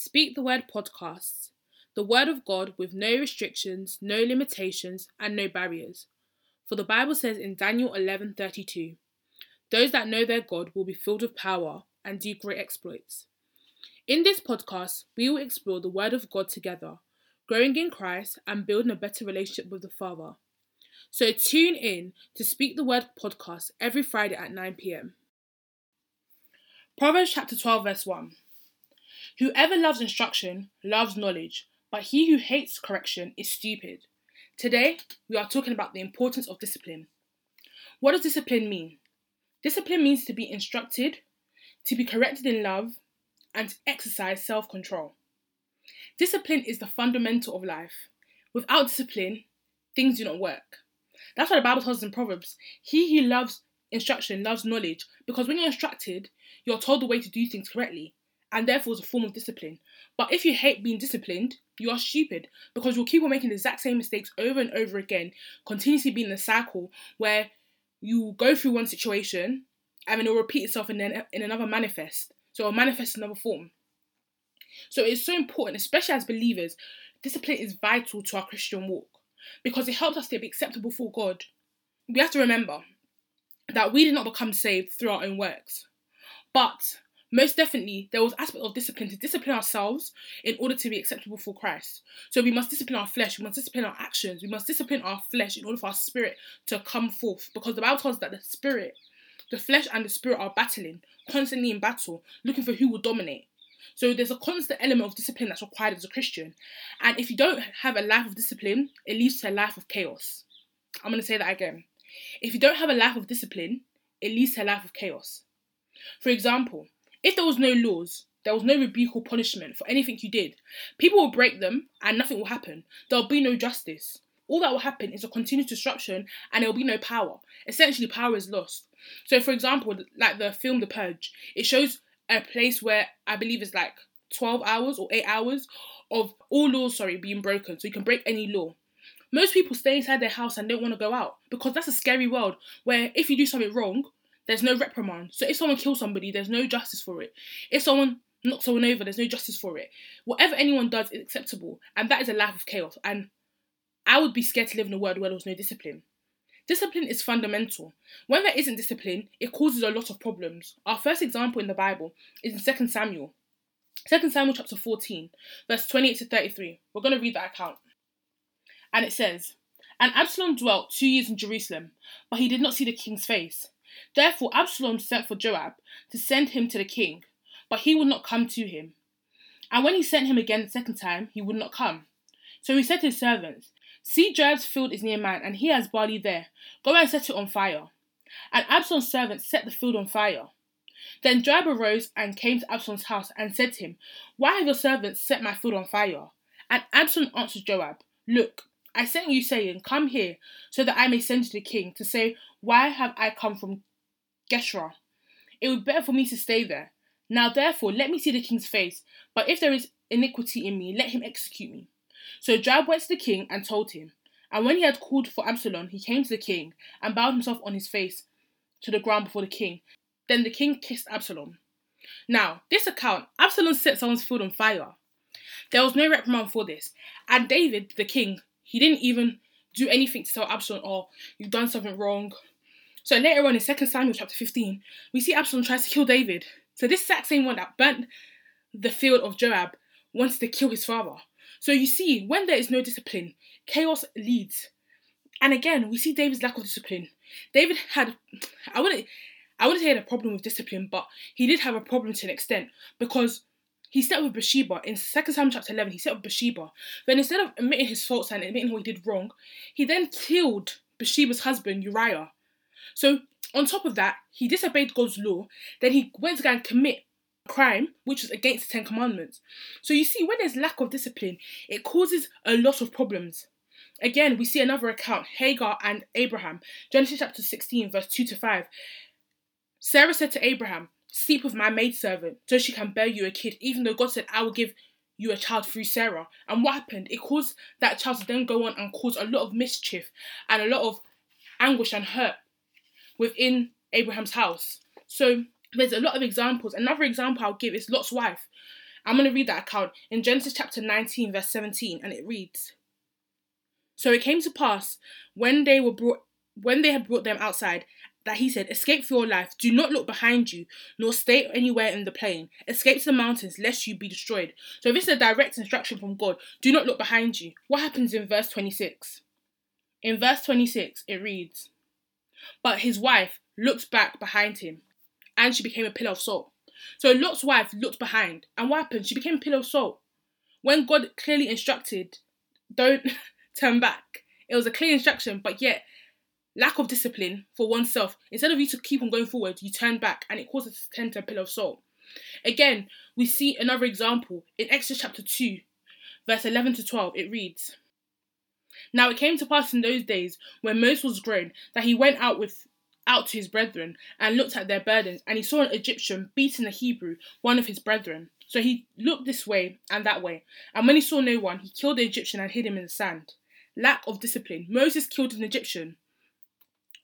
Speak the Word podcasts, the Word of God with no restrictions, no limitations, and no barriers. For the Bible says in Daniel 11:32, those that know their God will be filled with power and do great exploits. In this podcast, we will explore the Word of God together, growing in Christ and building a better relationship with the Father. So tune in to Speak the Word podcast every Friday at 9 pm. Proverbs chapter 12, verse 1. Whoever loves instruction loves knowledge, but he who hates correction is stupid. Today, we are talking about the importance of discipline. What does discipline mean? Discipline means to be instructed, to be corrected in love, and to exercise self control. Discipline is the fundamental of life. Without discipline, things do not work. That's why the Bible tells us in Proverbs he who loves instruction loves knowledge, because when you're instructed, you're told the way to do things correctly and therefore is a form of discipline. But if you hate being disciplined, you are stupid because you'll keep on making the exact same mistakes over and over again, continuously being in a cycle where you go through one situation and then it'll repeat itself in, in another manifest. So it'll manifest another form. So it's so important, especially as believers, discipline is vital to our Christian walk because it helps us to be acceptable for God. We have to remember that we did not become saved through our own works, but most definitely there was aspect of discipline to discipline ourselves in order to be acceptable for Christ. So we must discipline our flesh, we must discipline our actions, we must discipline our flesh in order for our spirit to come forth. Because the Bible tells us that the spirit, the flesh and the spirit are battling, constantly in battle, looking for who will dominate. So there's a constant element of discipline that's required as a Christian. And if you don't have a life of discipline, it leads to a life of chaos. I'm going to say that again. If you don't have a life of discipline, it leads to a life of chaos. For example, if there was no laws, there was no rebuke or punishment for anything you did, people will break them and nothing will happen. There'll be no justice. All that will happen is a continuous disruption and there will be no power. Essentially, power is lost. So, for example, like the film The Purge, it shows a place where I believe it's like 12 hours or 8 hours of all laws, sorry, being broken. So you can break any law. Most people stay inside their house and don't want to go out because that's a scary world where if you do something wrong, there's no reprimand. So if someone kills somebody, there's no justice for it. If someone knocks someone over, there's no justice for it. Whatever anyone does is acceptable, and that is a life of chaos. And I would be scared to live in a world where there was no discipline. Discipline is fundamental. When there isn't discipline, it causes a lot of problems. Our first example in the Bible is in 2 Samuel. 2 Samuel chapter 14, verse 28 to 33. We're going to read that account. And it says, And Absalom dwelt two years in Jerusalem, but he did not see the king's face. Therefore Absalom sent for Joab to send him to the king, but he would not come to him. And when he sent him again the second time, he would not come. So he said to his servants, See, Joab's field is near mine, and he has barley there. Go and set it on fire. And Absalom's servants set the field on fire. Then Joab arose and came to Absalom's house and said to him, Why have your servants set my field on fire? And Absalom answered Joab, Look, I sent you saying, Come here, so that I may send to the king to say, Why have I come from Geshur? It would be better for me to stay there. Now therefore let me see the king's face, but if there is iniquity in me, let him execute me. So Joab went to the king and told him. And when he had called for Absalom, he came to the king and bowed himself on his face to the ground before the king. Then the king kissed Absalom. Now, this account, Absalom set someone's field on fire. There was no reprimand for this. And David, the king, he didn't even do anything to tell Absalom, oh, you've done something wrong. So later on in 2 Samuel chapter 15, we see Absalom tries to kill David. So this exact same one that burnt the field of Joab wants to kill his father. So you see, when there is no discipline, chaos leads. And again, we see David's lack of discipline. David had, I wouldn't, I wouldn't say he had a problem with discipline, but he did have a problem to an extent because he slept with Bathsheba in 2 Samuel chapter 11. He slept with Bathsheba. Then instead of admitting his faults and admitting what he did wrong, he then killed Bathsheba's husband Uriah. So on top of that, he disobeyed God's law. Then he went to go and commit a crime which was against the Ten Commandments. So you see, when there's lack of discipline, it causes a lot of problems. Again, we see another account Hagar and Abraham, Genesis chapter 16, verse 2 to 5. Sarah said to Abraham, Sleep with my maidservant so she can bear you a kid, even though God said, I will give you a child through Sarah. And what happened? It caused that child to then go on and cause a lot of mischief and a lot of anguish and hurt within Abraham's house. So there's a lot of examples. Another example I'll give is Lot's wife. I'm going to read that account in Genesis chapter 19, verse 17, and it reads So it came to pass when they were brought when they had brought them outside that he said, Escape for your life, do not look behind you, nor stay anywhere in the plain. Escape to the mountains, lest you be destroyed. So this is a direct instruction from God. Do not look behind you. What happens in verse 26? In verse 26, it reads, But his wife looked back behind him, and she became a pillar of salt. So Lot's wife looked behind, and what happened? She became a pillar of salt. When God clearly instructed, don't turn back. It was a clear instruction, but yet lack of discipline for oneself. Instead of you to keep on going forward, you turn back, and it causes to turn to a pillar of salt. Again, we see another example in Exodus chapter 2, verse 11 to 12. It reads, Now it came to pass in those days when Moses was grown that he went out with out to his brethren and looked at their burdens, and he saw an Egyptian beating a Hebrew, one of his brethren. So he looked this way and that way, and when he saw no one, he killed the Egyptian and hid him in the sand. Lack of discipline. Moses killed an Egyptian.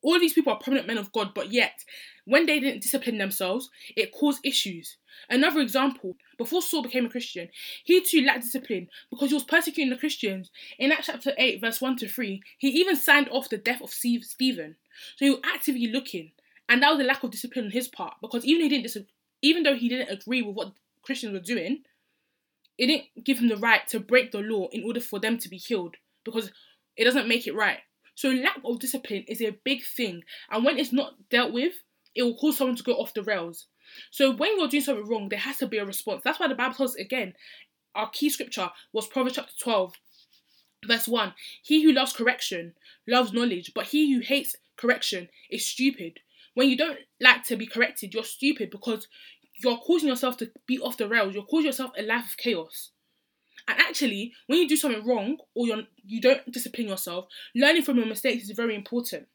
All these people are prominent men of God, but yet, when they didn't discipline themselves, it caused issues. Another example, before Saul became a Christian, he too lacked discipline because he was persecuting the Christians. In Acts chapter 8, verse 1 to 3, he even signed off the death of Stephen. So he was actively looking, and that was a lack of discipline on his part because even he didn't dis- even though he didn't agree with what Christians were doing, it didn't give him the right to break the law in order for them to be killed because it doesn't make it right. So lack of discipline is a big thing, and when it's not dealt with, it will cause someone to go off the rails. So when you're doing something wrong, there has to be a response. That's why the Bible tells us again, our key scripture was Proverbs chapter 12, verse 1. He who loves correction loves knowledge, but he who hates correction is stupid. When you don't like to be corrected, you're stupid because you're causing yourself to be off the rails. You're causing yourself a life of chaos. And actually, when you do something wrong or you're, you don't discipline yourself, learning from your mistakes is very important.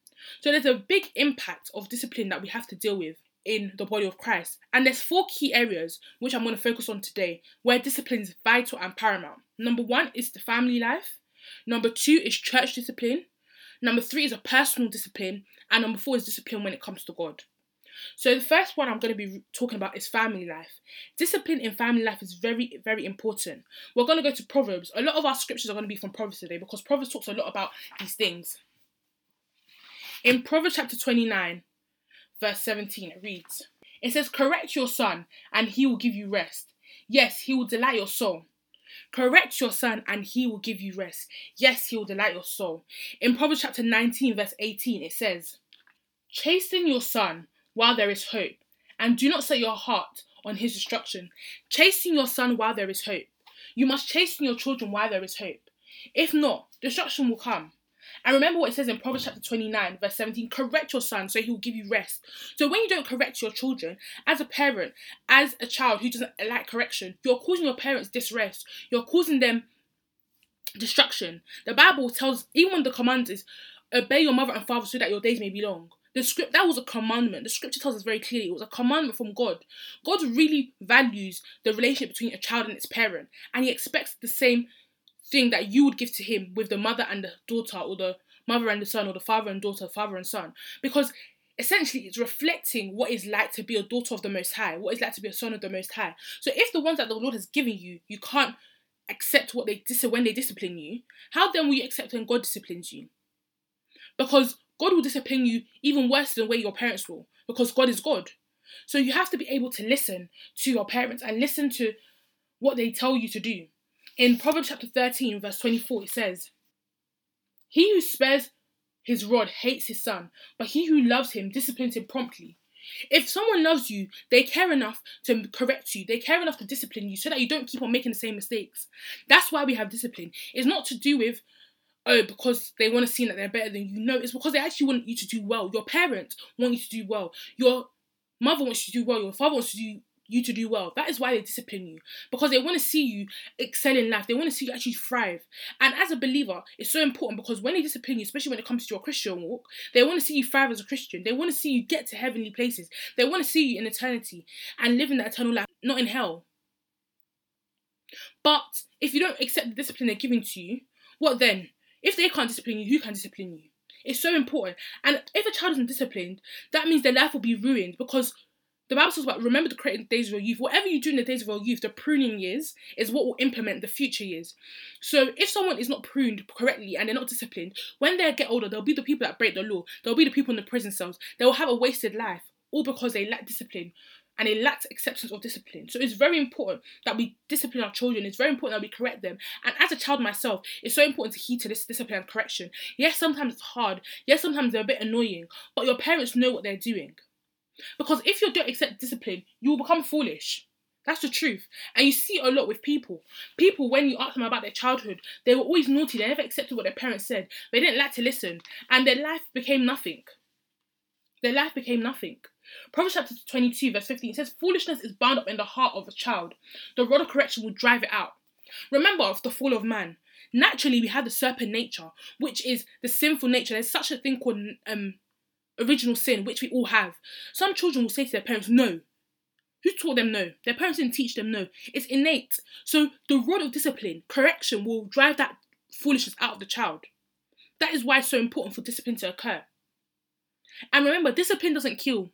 So there's a big impact of discipline that we have to deal with in the body of Christ. And there's four key areas which I'm going to focus on today where discipline is vital and paramount. Number one is the family life. Number two is church discipline. Number three is a personal discipline. And number four is discipline when it comes to God. So the first one I'm going to be talking about is family life. Discipline in family life is very, very important. We're going to go to Proverbs. A lot of our scriptures are going to be from Proverbs today because Proverbs talks a lot about these things. In Proverbs chapter 29, verse 17, it reads, It says, Correct your son, and he will give you rest. Yes, he will delight your soul. Correct your son, and he will give you rest. Yes, he will delight your soul. In Proverbs chapter 19, verse 18, it says, Chasten your son while there is hope, and do not set your heart on his destruction. chasing your son while there is hope. You must chasten your children while there is hope. If not, destruction will come. And remember what it says in Proverbs chapter 29, verse 17 correct your son so he will give you rest. So when you don't correct your children, as a parent, as a child who doesn't like correction, you're causing your parents distress. You're causing them destruction. The Bible tells, even when the command is, obey your mother and father so that your days may be long. The script that was a commandment. The scripture tells us very clearly it was a commandment from God. God really values the relationship between a child and its parent, and He expects the same thing that you would give to Him with the mother and the daughter, or the mother and the son, or the father and daughter, father and son, because essentially it's reflecting what it's like to be a daughter of the Most High, what it's like to be a son of the Most High. So if the ones that the Lord has given you, you can't accept what they dis- when they discipline you, how then will you accept when God disciplines you? Because God will discipline you even worse than way your parents will, because God is God. So you have to be able to listen to your parents and listen to what they tell you to do. In Proverbs chapter 13, verse 24, it says, He who spares his rod hates his son, but he who loves him disciplines him promptly. If someone loves you, they care enough to correct you. They care enough to discipline you so that you don't keep on making the same mistakes. That's why we have discipline. It's not to do with oh, because they want to seem that they're better than you. No, it's because they actually want you to do well. Your parents want you to do well. Your mother wants you to do well. Your father wants to do you to do well. That is why they discipline you because they want to see you excel in life. They want to see you actually thrive. And as a believer, it's so important because when they discipline you, especially when it comes to your Christian walk, they want to see you thrive as a Christian. They want to see you get to heavenly places. They want to see you in eternity and live in that eternal life, not in hell. But if you don't accept the discipline they're giving to you, what then? If they can't discipline you, who can discipline you? It's so important. And if a child isn't disciplined, that means their life will be ruined because The Bible talks about remember the create the days of your youth. Whatever you do in the days of your youth, the pruning years is what will implement the future years. So if someone is not pruned correctly and they're not disciplined, when they get older, they'll be the people that break the law. They'll be the people in the prison cells. They'll have a wasted life, all because they lack discipline and it lacks acceptance of discipline. So it's very important that we discipline our children. It's very important that we correct them. And as a child myself, it's so important to heed to this discipline and correction. Yes, sometimes it's hard. Yes, sometimes they're a bit annoying, but your parents know what they're doing. Because if you don't accept discipline, you will become foolish. That's the truth. And you see a lot with people. People, when you ask them about their childhood, they were always naughty. They never accepted what their parents said. They didn't like to listen. And their life became nothing. Their life became nothing. Proverbs chapter 22, verse 15 says, Foolishness is bound up in the heart of a child. The rod of correction will drive it out. Remember of the fall of man. Naturally, we have the serpent nature, which is the sinful nature. There's such a thing called um, original sin, which we all have. Some children will say to their parents, no. Who taught them no? Their parents didn't teach them no. It's innate. So the rod of discipline, correction, will drive that foolishness out of the child. That is why it's so important for discipline to occur. And remember, discipline doesn't kill.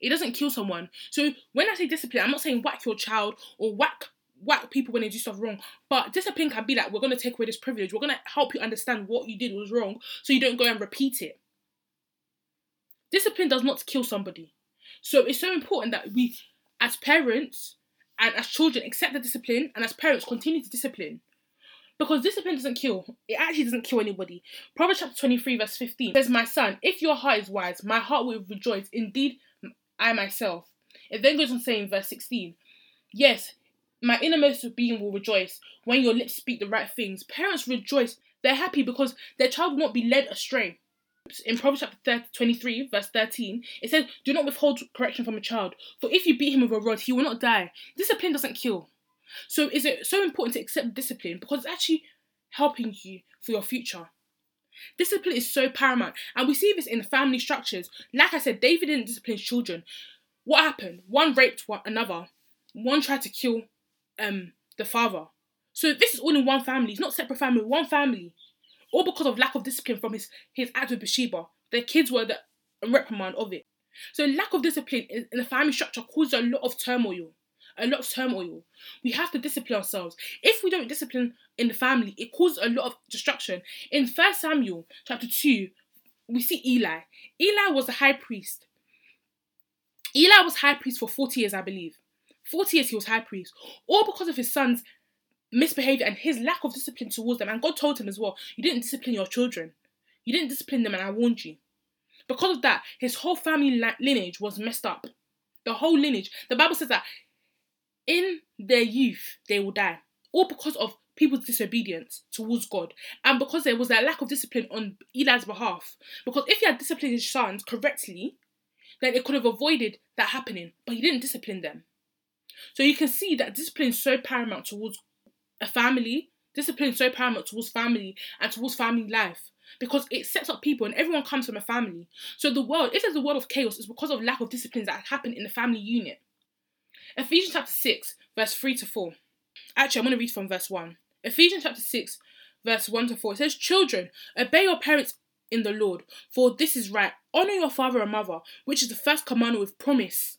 It doesn't kill someone. So when I say discipline, I'm not saying whack your child or whack whack people when they do stuff wrong. But discipline can be like, we're gonna take away this privilege. We're gonna help you understand what you did was wrong, so you don't go and repeat it. Discipline does not kill somebody. So it's so important that we, as parents and as children, accept the discipline and as parents continue to discipline. Because discipline doesn't kill. It actually doesn't kill anybody. Proverbs chapter 23, verse 15 says, My son, if your heart is wise, my heart will rejoice. Indeed, I myself. It then goes on saying, verse 16, Yes, my innermost being will rejoice when your lips speak the right things. Parents rejoice. They're happy because their child will not be led astray in Proverbs chapter 30, 23, verse 13, it says, Do not withhold correction from a child, for if you beat him with a rod, he will not die. Discipline doesn't kill. So is it so important to accept discipline because it's actually helping you for your future. Discipline is so paramount, and we see this in family structures. Like I said, David didn't discipline his children. What happened? One raped one, another. One tried to kill um the father. So this is all in one family. It's not separate family. One family all because of lack of discipline from his, his act with Bathsheba. The kids were the reprimand of it. So lack of discipline in, the family structure causes a lot of turmoil. A lot of turmoil. We have to discipline ourselves. If we don't discipline in the family, it causes a lot of destruction. In First Samuel chapter 2, we see Eli. Eli was the high priest. Eli was high priest for 40 years, I believe. 40 years he was high priest. All because of his sons misbehavior and his lack of discipline towards them. And God told him as well, You didn't discipline your children. You didn't discipline them, and I warned you. Because of that, his whole family lineage was messed up. The whole lineage. The Bible says that in their youth they will die. All because of people's disobedience towards God. And because there was that lack of discipline on Eli's behalf. Because if he had disciplined his sons correctly, then it could have avoided that happening. But he didn't discipline them. So you can see that discipline is so paramount towards a family, discipline is so paramount towards family and towards family life because it sets up people and everyone comes from a family. So the world, if there's a world of chaos, it's because of lack of disciplines that happen in the family unit. Ephesians chapter 6, verse 3 to 4. Actually, I'm going to read from verse 1. Ephesians chapter 6, verse 1 to 4. It says, Children, obey your parents in the Lord, for this is right. Honor your father and mother, which is the first commandment with promise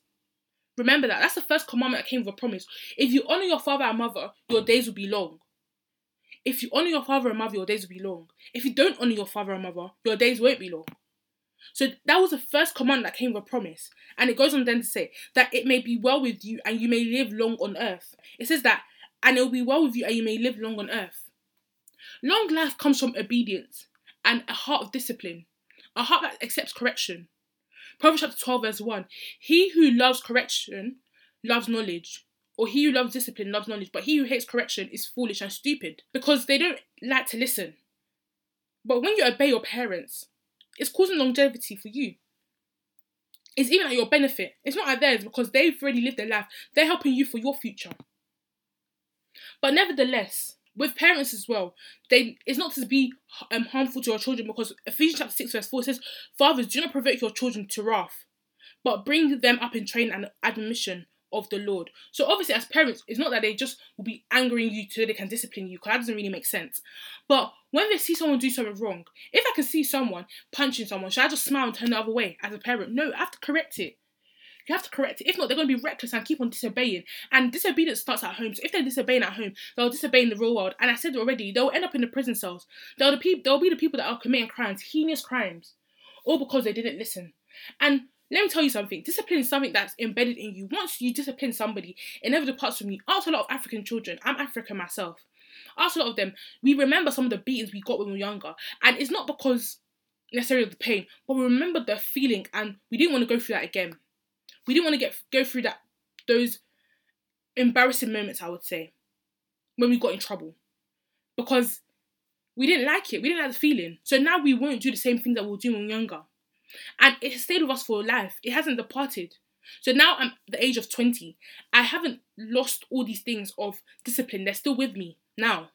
Remember that. That's the first commandment that came with a promise. If you honor your father and mother, your days will be long. If you honor your father and mother, your days will be long. If you don't honor your father and mother, your days won't be long. So that was the first command that came with a promise. And it goes on then to say that it may be well with you and you may live long on earth. It says that, and it will be well with you and you may live long on earth. Long life comes from obedience and a heart of discipline, a heart that accepts correction. Proverbs chapter 12, verse 1 He who loves correction loves knowledge, or he who loves discipline loves knowledge, but he who hates correction is foolish and stupid because they don't like to listen. But when you obey your parents, it's causing longevity for you. It's even at your benefit. It's not at theirs because they've already lived their life. They're helping you for your future. But nevertheless, with parents as well, they it's not to be um, harmful to your children because Ephesians chapter 6 verse 4 says, Fathers, do not provoke your children to wrath, but bring them up in training and admonition of the Lord. So obviously as parents, it's not that they just will be angering you so they can discipline you, because that doesn't really make sense. But when they see someone do something wrong, if I can see someone punching someone, should I just smile and turn the other way as a parent? No, I have to correct it. you have to correct it. If not, they're going to be reckless and keep on disobeying. And disobedience starts at home. So if they're disobeying at home, they'll disobey in the real world. And I said already, they'll end up in the prison cells. They'll, the they'll be the people that are committing crimes, heinous crimes, all because they didn't listen. And let me tell you something. Discipline is something that's embedded in you. Once you discipline somebody, it never departs from you. Ask a lot of African children. I'm African myself. Ask a lot of them. We remember some of the beatings we got when we were younger, and it's not because necessarily of the pain, but we remember the feeling, and we didn't want to go through that again. We didn't want to get go through that those embarrassing moments. I would say when we got in trouble because we didn't like it. We didn't like the feeling. So now we won't do the same thing that we were doing when we were younger. And it stayed with us for life. It hasn't departed. So now I'm the age of 20. I haven't lost all these things of discipline. They're still with me now.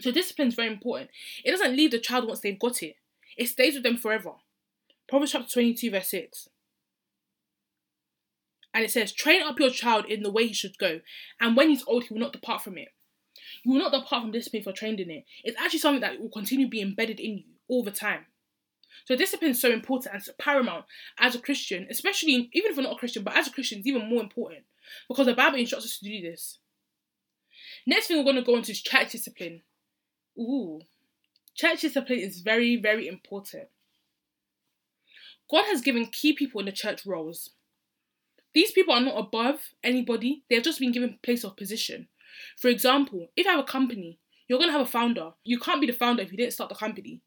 So discipline is very important. It doesn't leave the child once they've got it. It stays with them forever. Proverbs chapter 22 verse 6. And it says, Train up your child in the way he should go, and when he's old, he will not depart from it. You will not depart from discipline if you're trained in it. It's actually something that will continue to be embedded in you all the time. So discipline is so important and so paramount as a Christian, especially even if we're not a Christian, but as a Christian, it's even more important because the Bible instructs us to do this. Next thing we're going to go into is church discipline. Ooh, church discipline is very, very important. God has given key people in the church roles. These people are not above anybody, they have just been given place of position. For example, if you have a company, you're going to have a founder. You can't be the founder if you didn't start the company.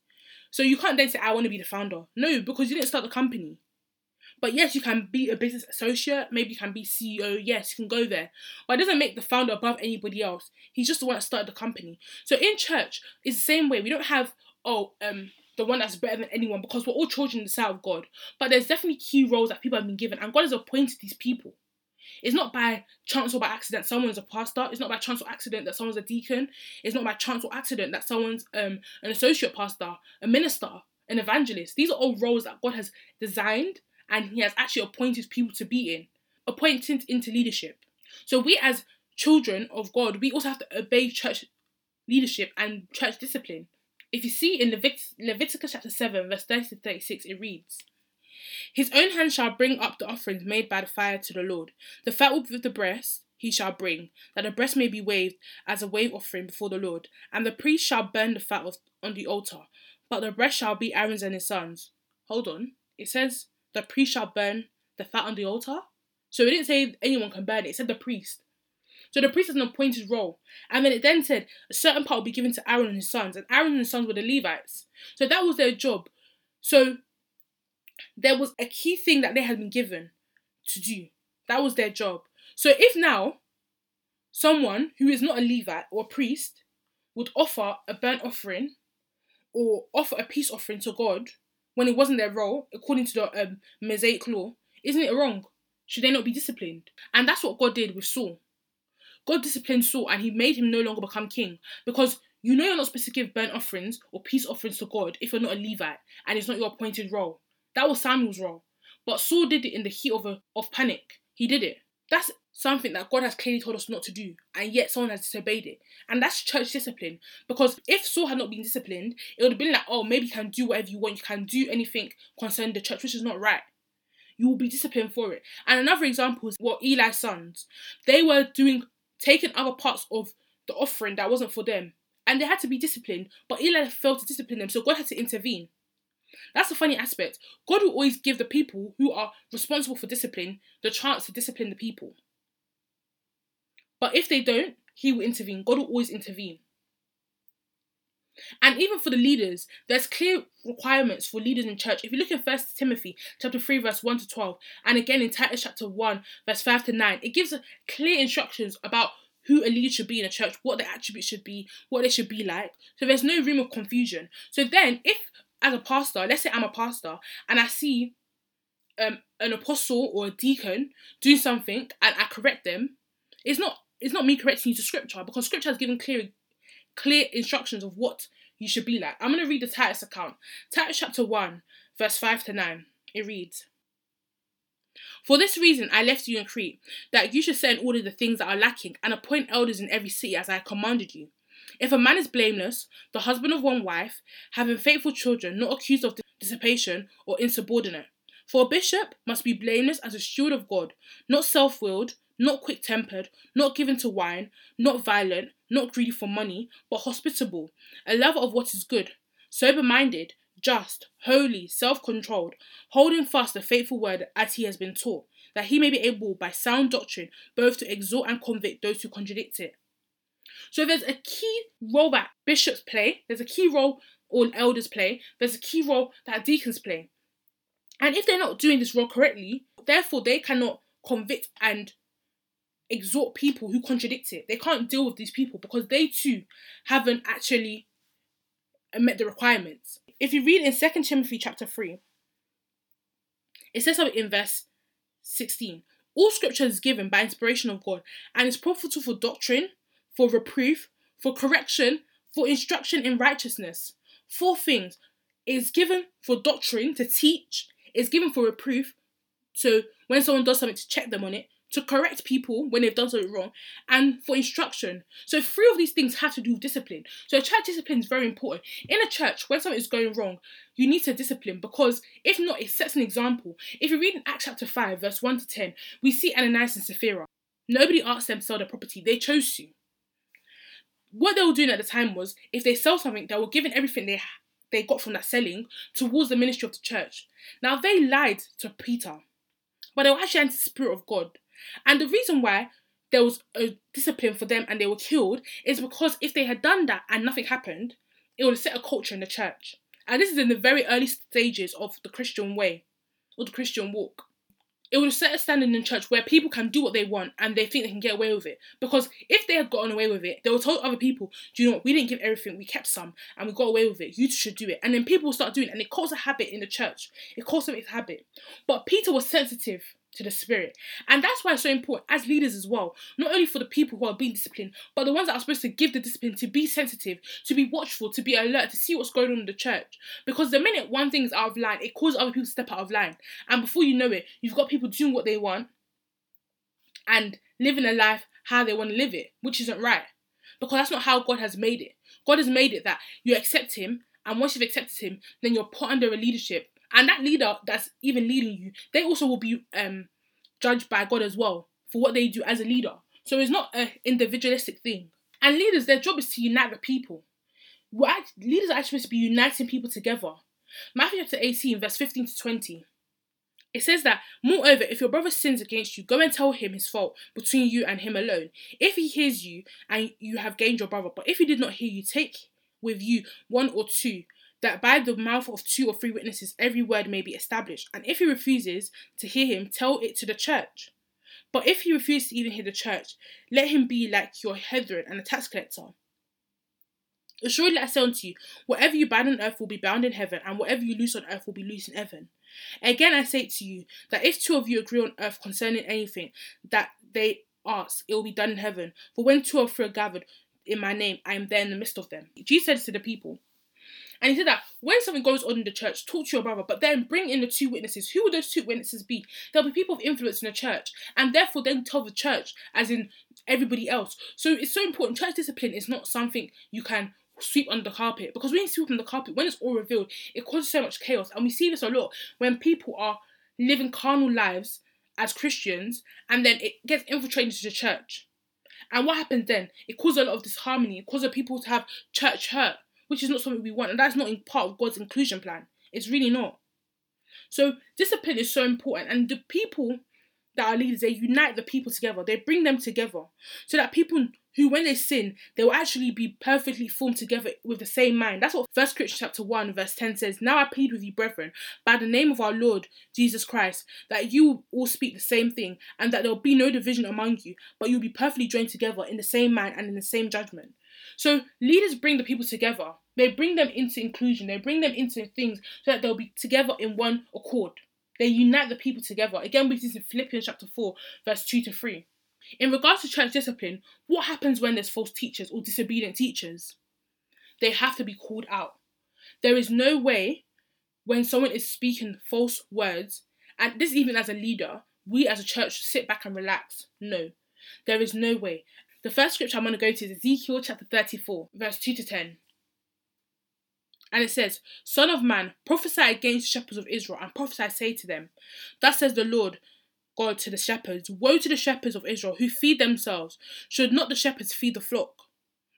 So you can't then say, I want to be the founder. No, because you didn't start the company. But yes, you can be a business associate, maybe you can be CEO, yes, you can go there. But it doesn't make the founder above anybody else. He's just the one that started the company. So in church, it's the same way. We don't have, oh, um, the one that's better than anyone because we're all children in the sight of God. But there's definitely key roles that people have been given, and God has appointed these people. It's not by chance or by accident someone's a pastor. It's not by chance or accident that someone's a deacon. It's not by chance or accident that someone's um, an associate pastor, a minister, an evangelist. These are all roles that God has designed and He has actually appointed people to be in, appointed into leadership. So we as children of God, we also have to obey church leadership and church discipline. If you see in Levit- Leviticus chapter 7, verse 30 to 36, it reads, his own hand shall bring up the offerings made by the fire to the Lord. The fat with the breast he shall bring, that the breast may be waved as a wave offering before the Lord. And the priest shall burn the fat on the altar, but the breast shall be Aaron's and his sons. Hold on. It says the priest shall burn the fat on the altar. So it didn't say anyone can burn it, it said the priest. So the priest has an appointed role. And then it then said a certain part will be given to Aaron and his sons. And Aaron and his sons were the Levites. So that was their job. So there was a key thing that they had been given to do. That was their job. So if now someone who is not a Levite or a priest would offer a burnt offering or offer a peace offering to God when it wasn't their role, according to the um, Mosaic law, isn't it wrong? Should they not be disciplined? And that's what God did with Saul. God disciplined Saul and he made him no longer become king because you know you're not supposed to give burnt offerings or peace offerings to God if you're not a Levite and it's not your appointed role. That was Samuel's role. But Saul did it in the heat of a, of panic. He did it. That's something that God has clearly told us not to do, and yet someone has disobeyed it. And that's church discipline. Because if Saul had not been disciplined, it would have been like, oh, maybe you can do whatever you want, you can do anything concerning the church, which is not right. You will be disciplined for it. And another example is what Eli's sons. They were doing taking other parts of the offering that wasn't for them. And they had to be disciplined, but Eli failed to discipline them, so God had to intervene. That's the funny aspect. God will always give the people who are responsible for discipline the chance to discipline the people. But if they don't, He will intervene. God will always intervene. And even for the leaders, there's clear requirements for leaders in church. If you look in First Timothy chapter 3, verse 1 to 12, and again in Titus chapter 1, verse 5 to 9, it gives clear instructions about who a leader should be in a church, what the attributes should be, what they should be like. So there's no room of confusion. So then, if as a pastor, let's say I'm a pastor and I see um, an apostle or a deacon doing something and I correct them, it's not it's not me correcting you to scripture because scripture has given clear clear instructions of what you should be like. I'm gonna read the Titus account. Titus chapter 1, verse 5 to 9. It reads for this reason, I left you in Crete, that you should set in order the things that are lacking, and appoint elders in every city as I commanded you. If a man is blameless, the husband of one wife, having faithful children, not accused of dissipation or insubordinate, For a bishop must be blameless as a steward of God, not self willed, not quick tempered, not given to wine, not violent, not greedy for money, but hospitable, a lover of what is good, sober minded, just, holy, self controlled, holding fast the faithful word as he has been taught, that he may be able by sound doctrine both to exhort and convict those who contradict it. So there's a key role that bishops play, there's a key role all elders play, there's a key role that deacons play. And if they're not doing this role correctly, therefore they cannot convict and exhort people who contradict it. They can't deal with these people because they too haven't actually met the requirements. If you read in 2 Timothy chapter 3, it says something in verse 16. All scripture is given by inspiration of God and is profitable for doctrine, for reproof, for correction, for instruction in righteousness. Four things. Is given for doctrine to teach, it's given for reproof. So when someone does something to check them on it, to correct people when they've done something wrong, and for instruction. So three of these things have to do with discipline. So church discipline is very important. In a church, when something is going wrong, you need to discipline because if not, it sets an example. If you read in Acts chapter 5, verse 1 to 10, we see Ananias and Sapphira. Nobody asked them to sell their property, they chose to. What they were doing at the time was if they sell something, they were giving everything they they got from that selling towards the ministry of the church. Now they lied to Peter, but they were actually anti spirit of God. And the reason why there was a discipline for them and they were killed is because if they had done that and nothing happened, it would set a culture in the church. And this is in the very early stages of the Christian way or the Christian walk it would set a standard in church where people can do what they want and they think they can get away with it. Because if they had gotten away with it, they would tell other people, do you know what, we didn't give everything, we kept some and we got away with it. You should do it. And then people will start doing it and it causes a habit in the church. It causes them a habit. But Peter was sensitive to the spirit. And that's why it's so important as leaders as well, not only for the people who are being disciplined, but the ones that are supposed to give the discipline to be sensitive, to be watchful, to be alert, to see what's going on in the church. Because the minute one thing is out of line, it causes other people to step out of line. And before you know it, you've got people doing what they want and living a life how they want to live it, which isn't right. Because that's not how God has made it. God has made it that you accept Him, and once you've accepted Him, then you're put under a leadership and that leader that's even leading you, they also will be um, judged by God as well for what they do as a leader. So it's not an individualistic thing. And leaders, their job is to unite the people. What leaders are actually supposed to be uniting people together. Matthew chapter 18, verse 15 to 20. It says that, moreover, if your brother sins against you, go and tell him his fault between you and him alone. If he hears you and you have gained your brother, but if he did not hear you, take with you one or two, that by the mouth of two or three witnesses every word may be established. And if he refuses to hear him, tell it to the church. But if he refuses to even hear the church, let him be like your Herod and a tax collector. Assuredly I say unto you, whatever you bind on earth will be bound in heaven, and whatever you loose on earth will be loose in heaven. Again I say to you, that if two of you agree on earth concerning anything that they ask, it will be done in heaven. For when two or three are gathered in my name, I am there in the midst of them. Jesus said to the people, and he said that when something goes on in the church, talk to your brother, but then bring in the two witnesses. Who will those two witnesses be? There'll be people of influence in the church, and therefore then tell the church, as in everybody else. So it's so important. Church discipline is not something you can sweep under the carpet because when you sweep under the carpet, when it's all revealed, it causes so much chaos. And we see this a lot when people are living carnal lives as Christians and then it gets infiltrated into the church. And what happens then? It causes a lot of disharmony. It causes people to have church hurt which is not something we want, and that's not in part of God's inclusion plan. It's really not. So discipline is so important, and the people that are leaders they unite the people together. They bring them together so that people who, when they sin, they will actually be perfectly formed together with the same mind. That's what First Corinthians chapter one verse ten says. Now I plead with you, brethren, by the name of our Lord Jesus Christ, that you all speak the same thing, and that there will be no division among you, but you'll be perfectly joined together in the same mind and in the same judgment. So leaders bring the people together. They bring them into inclusion. They bring them into things so that they'll be together in one accord. They unite the people together. Again, we see this in Philippians chapter 4, verse 2 to 3. In regards to church discipline, what happens when there's false teachers or disobedient teachers? They have to be called out. There is no way when someone is speaking false words, and this even as a leader, we as a church sit back and relax. No, there is no way. The first scripture I'm going to go to is Ezekiel chapter 34, verse 2 to 10. And it says, Son of man, prophesy against the shepherds of Israel, and prophesy, say to them, Thus says the Lord God to the shepherds Woe to the shepherds of Israel who feed themselves. Should not the shepherds feed the flock?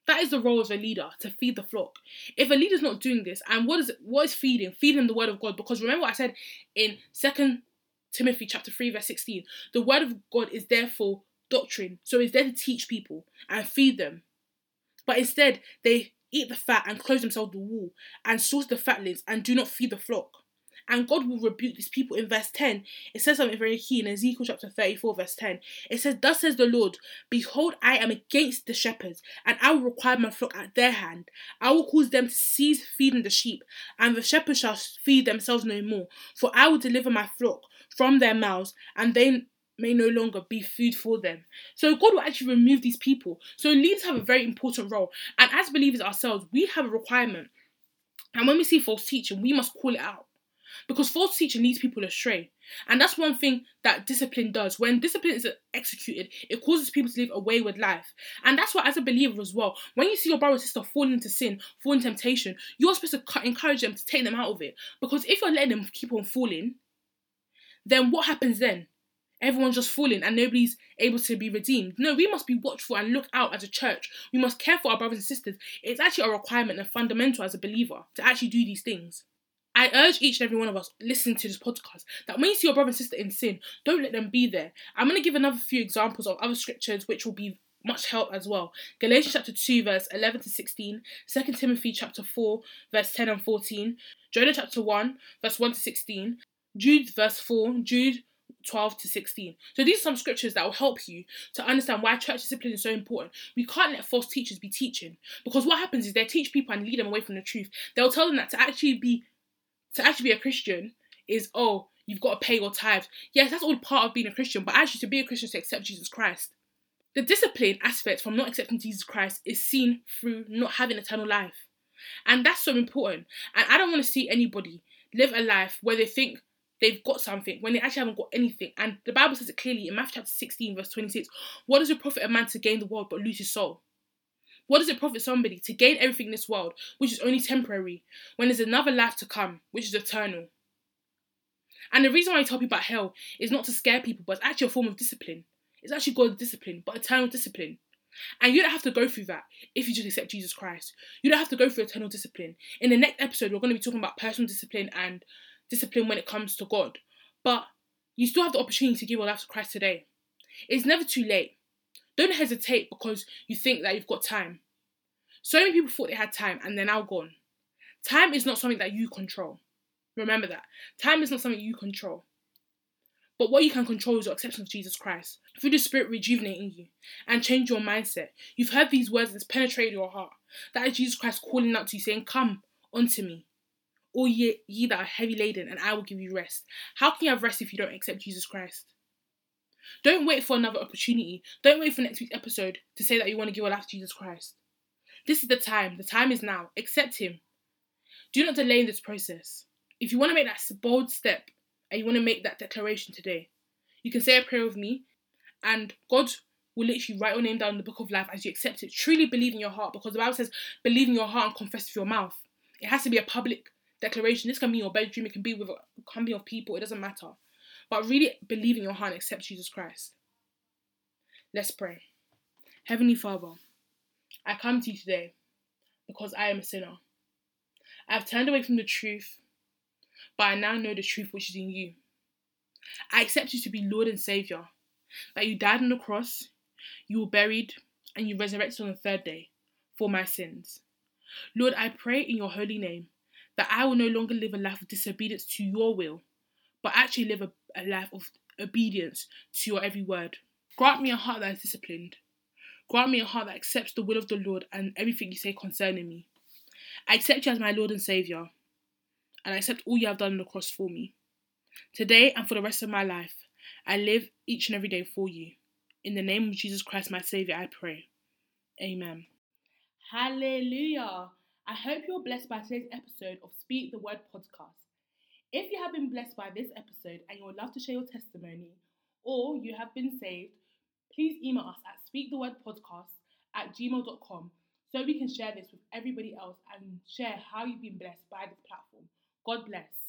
That is the role of a leader to feed the flock. If a leader's not doing this, and what is what is feeding? Feeding the word of God. Because remember what I said in Second Timothy chapter 3, verse 16. The word of God is therefore doctrine. So it's there to teach people and feed them. But instead, they eat the fat and close themselves the wool and source the fatlings and do not feed the flock. And God will rebuke these people. In verse 10, it says something very key in Ezekiel chapter 34, verse 10. It says, Thus says the Lord, Behold, I am against the shepherds, and I will require my flock at their hand. I will cause them to cease feeding the sheep, and the shepherds shall feed themselves no more. For I will deliver my flock from their mouths, and they may no longer be food for them. So God will actually remove these people. So leaders have a very important role. And as believers ourselves, we have a requirement. And when we see false teaching, we must call it out. Because false teaching leads people astray. And that's one thing that discipline does. When discipline is executed, it causes people to live a wayward life. And that's why, as a believer as well, when you see your brother or sister fall into sin, fall into temptation, you're supposed to encourage them to take them out of it. Because if you're letting them keep on falling, then what happens then? Everyone's just falling and nobody's able to be redeemed. No, we must be watchful and look out as a church. We must care for our brothers and sisters. It's actually a requirement and fundamental as a believer to actually do these things. I urge each and every one of us listening to this podcast that when you see your brother and sister in sin, don't let them be there. I'm going to give another few examples of other scriptures which will be much help as well. Galatians chapter 2, verse 11 to 16, 2 Timothy chapter 4, verse 10 and 14, Jonah chapter 1, verse 1 to 16, Jude verse 4, Jude 12 to 16. So these are some scriptures that will help you to understand why church discipline is so important. We can't let false teachers be teaching because what happens is they teach people and lead them away from the truth. They'll tell them that to actually be to actually be a Christian is oh you've got to pay your tithes. Yes, that's all part of being a Christian, but actually to be a Christian is to accept Jesus Christ. The discipline aspect from not accepting Jesus Christ is seen through not having eternal life. And that's so important. And I don't want to see anybody live a life where they think they've got something when they actually haven't got anything. And the Bible says it clearly in Matthew chapter 16, verse 26 What does it profit a man to gain the world but lose his soul? What does it profit somebody to gain everything in this world, which is only temporary, when there's another life to come, which is eternal? And the reason why I tell people about hell is not to scare people, but it's actually a form of discipline. It's actually God's discipline, but eternal discipline. And you don't have to go through that if you just accept Jesus Christ. You don't have to go through eternal discipline. In the next episode, we're going to be talking about personal discipline and discipline when it comes to God. But you still have the opportunity to give your life to Christ today. It's never too late. Don't hesitate because you think that you've got time. So many people thought they had time and they're now gone. Time is not something that you control. Remember that. Time is not something you control. But what you can control is your acceptance of Jesus Christ. Through the Spirit rejuvenating you and change your mindset. You've heard these words that's penetrated your heart. That is Jesus Christ calling out to you, saying, Come unto me all ye, ye that are heavy laden, and I will give you rest. How can you have rest if you don't accept Jesus Christ? Don't wait for another opportunity. Don't wait for next week's episode to say that you want to give your life to Jesus Christ. This is the time. The time is now. Accept Him. Do not delay in this process. If you want to make that bold step and you want to make that declaration today, you can say a prayer with me, and God will literally write your name down in the book of life as you accept it. Truly believe in your heart because the Bible says, believe in your heart and confess with your mouth. It has to be a public declaration. This can be your bedroom, it can be with a company of people, it doesn't matter. But really believe in your heart and accept Jesus Christ. Let's pray. Heavenly Father, I come to you today because I am a sinner. I have turned away from the truth, but I now know the truth which is in you. I accept you to be Lord and Saviour, that you died on the cross, you were buried, and you resurrected on the third day for my sins. Lord, I pray in your holy name that I will no longer live a life of disobedience to your will, but actually live a, a life of obedience to your every word. Grant me a heart that is disciplined. Grant me a heart that accepts the will of the Lord and everything you say concerning me. I accept you as my Lord and Saviour, and I accept all you have done on the cross for me. Today and for the rest of my life, I live each and every day for you. In the name of Jesus Christ, my Saviour, I pray. Amen. Hallelujah. I hope you're blessed by today's episode of Speak the Word podcast. If you have been blessed by this episode and you would love to share your testimony or you have been saved, please email us at speakthewordpodcast at gmail.com so we can share this with everybody else and share how you've been blessed by this platform. God bless.